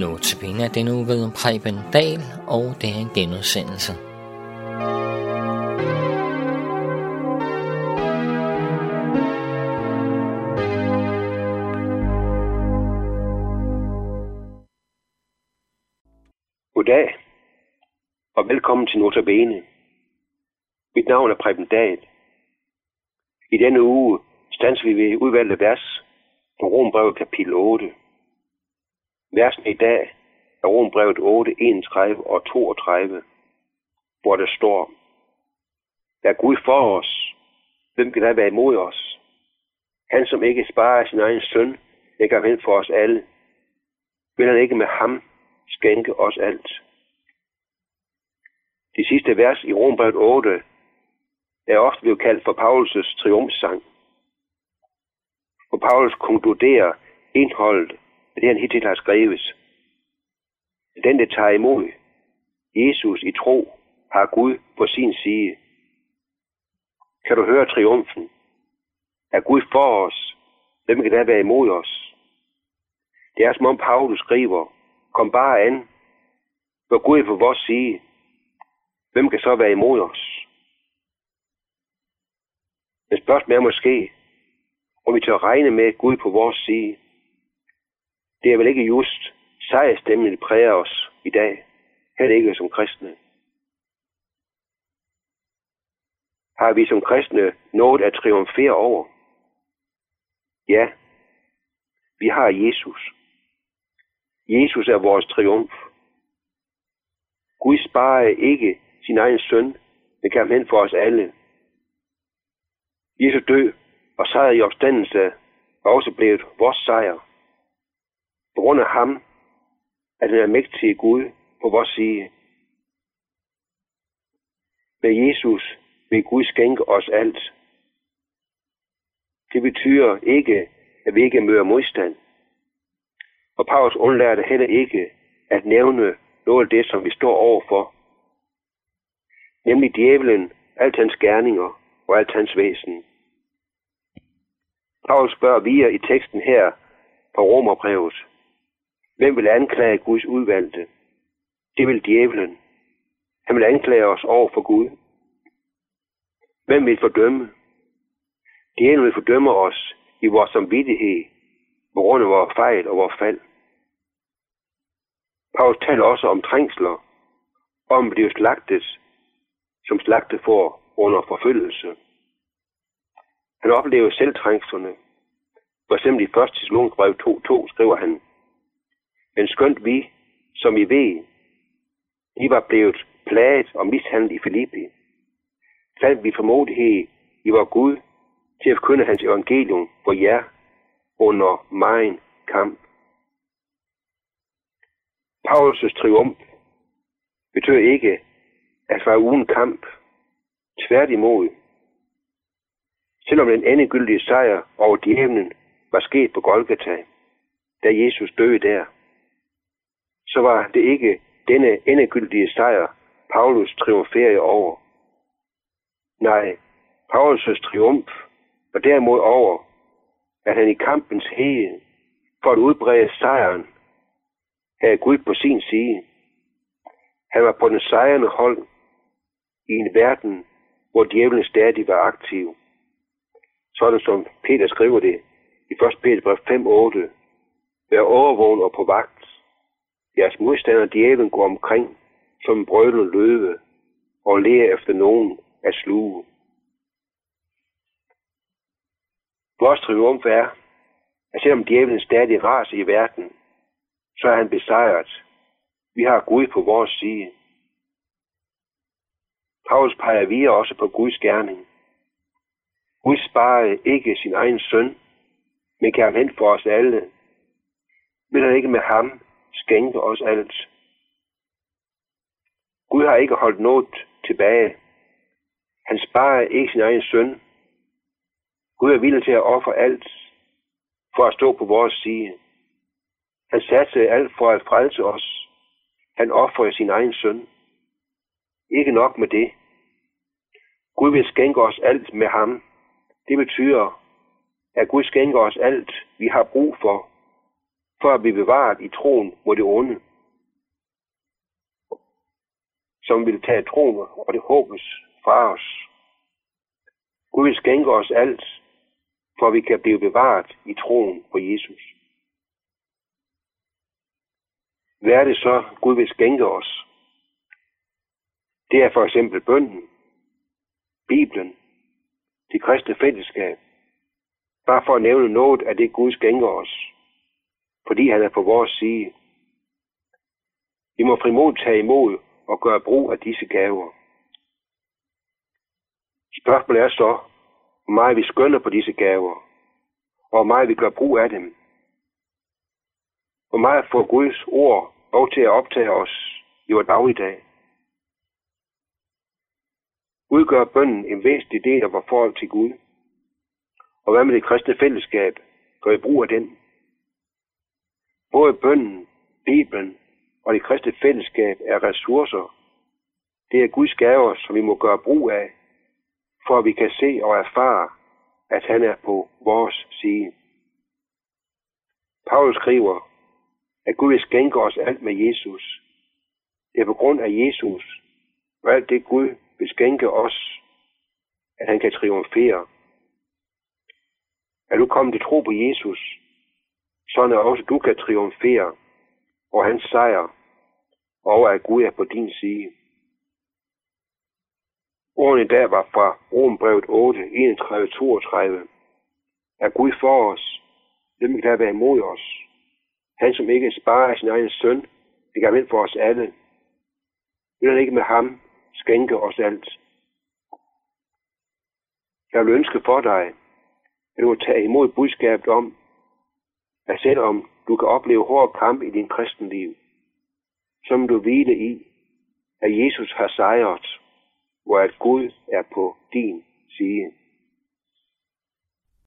Nu til denne uge ved Preben Dahl, og det er en genudsendelse. Goddag, og velkommen til Notabene. Mit navn er Preben Dahl. I denne uge stands vi ved udvalgte vers på Rombrevet kapitel 8. Versen i dag er Rombrevet 8, 31 og 32, hvor der står, Er Gud for os, hvem kan der være imod os? Han, som ikke sparer sin egen søn, lægger hen for os alle. Vil han ikke med ham skænke os alt? De sidste vers i Rombrevet 8 er ofte blevet kaldt for Paulus' triumfsang. Og Paulus konkluderer indholdet det, han hittil har skrevet. Den, der tager imod Jesus i tro, har Gud på sin side. Kan du høre triumfen? Er Gud for os? Hvem kan der være imod os? Det er som om Paulus skriver, kom bare an, for Gud er på vores side. Hvem kan så være imod os? Men spørgsmålet er måske, om vi tør regne med Gud på vores side. Det er vel ikke just sejrstemmen, der præger os i dag, heller ikke som kristne. Har vi som kristne noget at triumfere over? Ja, vi har Jesus. Jesus er vores triumf. Gud sparer ikke sin egen søn, men kan hen for os alle. Jesu død og sejr i opstandelse er også blevet vores sejr. På grund af ham er den almægtige Gud på vores side. Med Jesus vil Gud skænke os alt. Det betyder ikke, at vi ikke møder modstand. Og Paulus undlærte heller ikke at nævne noget af det, som vi står overfor. Nemlig djævelen, alt hans gerninger og alt hans væsen. Paulus spørger via i teksten her på Romerbrevet. Hvem vil anklage Guds udvalgte? Det vil djævlen. Han vil anklage os over for Gud. Hvem vil fordømme? Djævlen vil fordømme os i vores samvittighed på grund af vores fejl og vores fald. Paulus taler også om trængsler, om at blive slagtet, som slagte får under forfølgelse. Han oplever selv trængslerne. For eksempel i 1. Thessalonikerbrev 2.2 skriver han, men skønt vi, som I ved, I var blevet plaget og mishandlet i Filippi, fandt vi formodighed i vor Gud til at forkynde hans evangelium for jer under mein kamp. Paulus' triumf betød ikke, at var uden kamp. Tværtimod, selvom den endegyldige sejr over djævlen var sket på Golgata, da Jesus døde der, så var det ikke denne endegyldige sejr, Paulus triumferede over. Nej, Paulus' triumf var derimod over, at han i kampens hede for at udbrede sejren havde Gud på sin side. Han var på den sejrende hold i en verden, hvor djævlen stadig var aktiv. Sådan som Peter skriver det i 1. Peter 5.8. Vær overvågen og på vagt. Jeres modstander djævlen går omkring som en brølende løve og lærer efter nogen at sluge. Vores triumf er, at selvom djævlen stadig raser i verden, så er han besejret. Vi har Gud på vores side. Paulus peger videre også på Guds gerning. Gud sparede ikke sin egen søn, men kan hen for os alle. Vil han ikke med ham skænke os alt? Gud har ikke holdt noget tilbage. Han sparer ikke sin egen søn. Gud er villig til at ofre alt for at stå på vores side. Han satte alt for at frelse os. Han offrede sin egen søn. Ikke nok med det. Gud vil skænke os alt med ham. Det betyder, at Gud skænker os alt, vi har brug for for at blive bevaret i troen mod det onde, som vil tage troen og det håbes fra os. Gud vil skænke os alt, for at vi kan blive bevaret i troen på Jesus. Hvad er det så, Gud vil skænke os? Det er for eksempel bønden, Bibelen, det kristne fællesskab. Bare for at nævne noget af det, Gud skænker os, fordi han er på vores side. Vi må frimodigt tage imod og gøre brug af disse gaver. Spørgsmålet er så, hvor meget vi skønner på disse gaver, og hvor meget vi gør brug af dem. Hvor meget får Guds ord lov til at optage os i vores dagligdag. Udgør bønden en væsentlig del af vores forhold til Gud. Og hvad med det kristne fællesskab? Gør I brug af den? Både bønden, Bibelen og det kristne fællesskab er ressourcer. Det er Guds gaver, som vi må gøre brug af, for at vi kan se og erfare, at han er på vores side. Paulus skriver, at Gud vil skænke os alt med Jesus. Det er på grund af Jesus, og alt det Gud vil skænke os, at han kan triumfere. Er du kommet til tro på Jesus, sådan at også du kan triumfere og hans sejr, og at Gud er på din side. Ordene i dag var fra Rombrevet 8, 31-32. Er Gud for os, hvem kan der være imod os? Han, som ikke sparer sin egen søn, det gav ind for os alle. Vil han ikke med ham skænke os alt? Jeg vil ønske for dig, at du tage imod budskabet om, at selvom du kan opleve hård kamp i din kristenliv, så må du hvile i, at Jesus har sejret, hvor at Gud er på din side.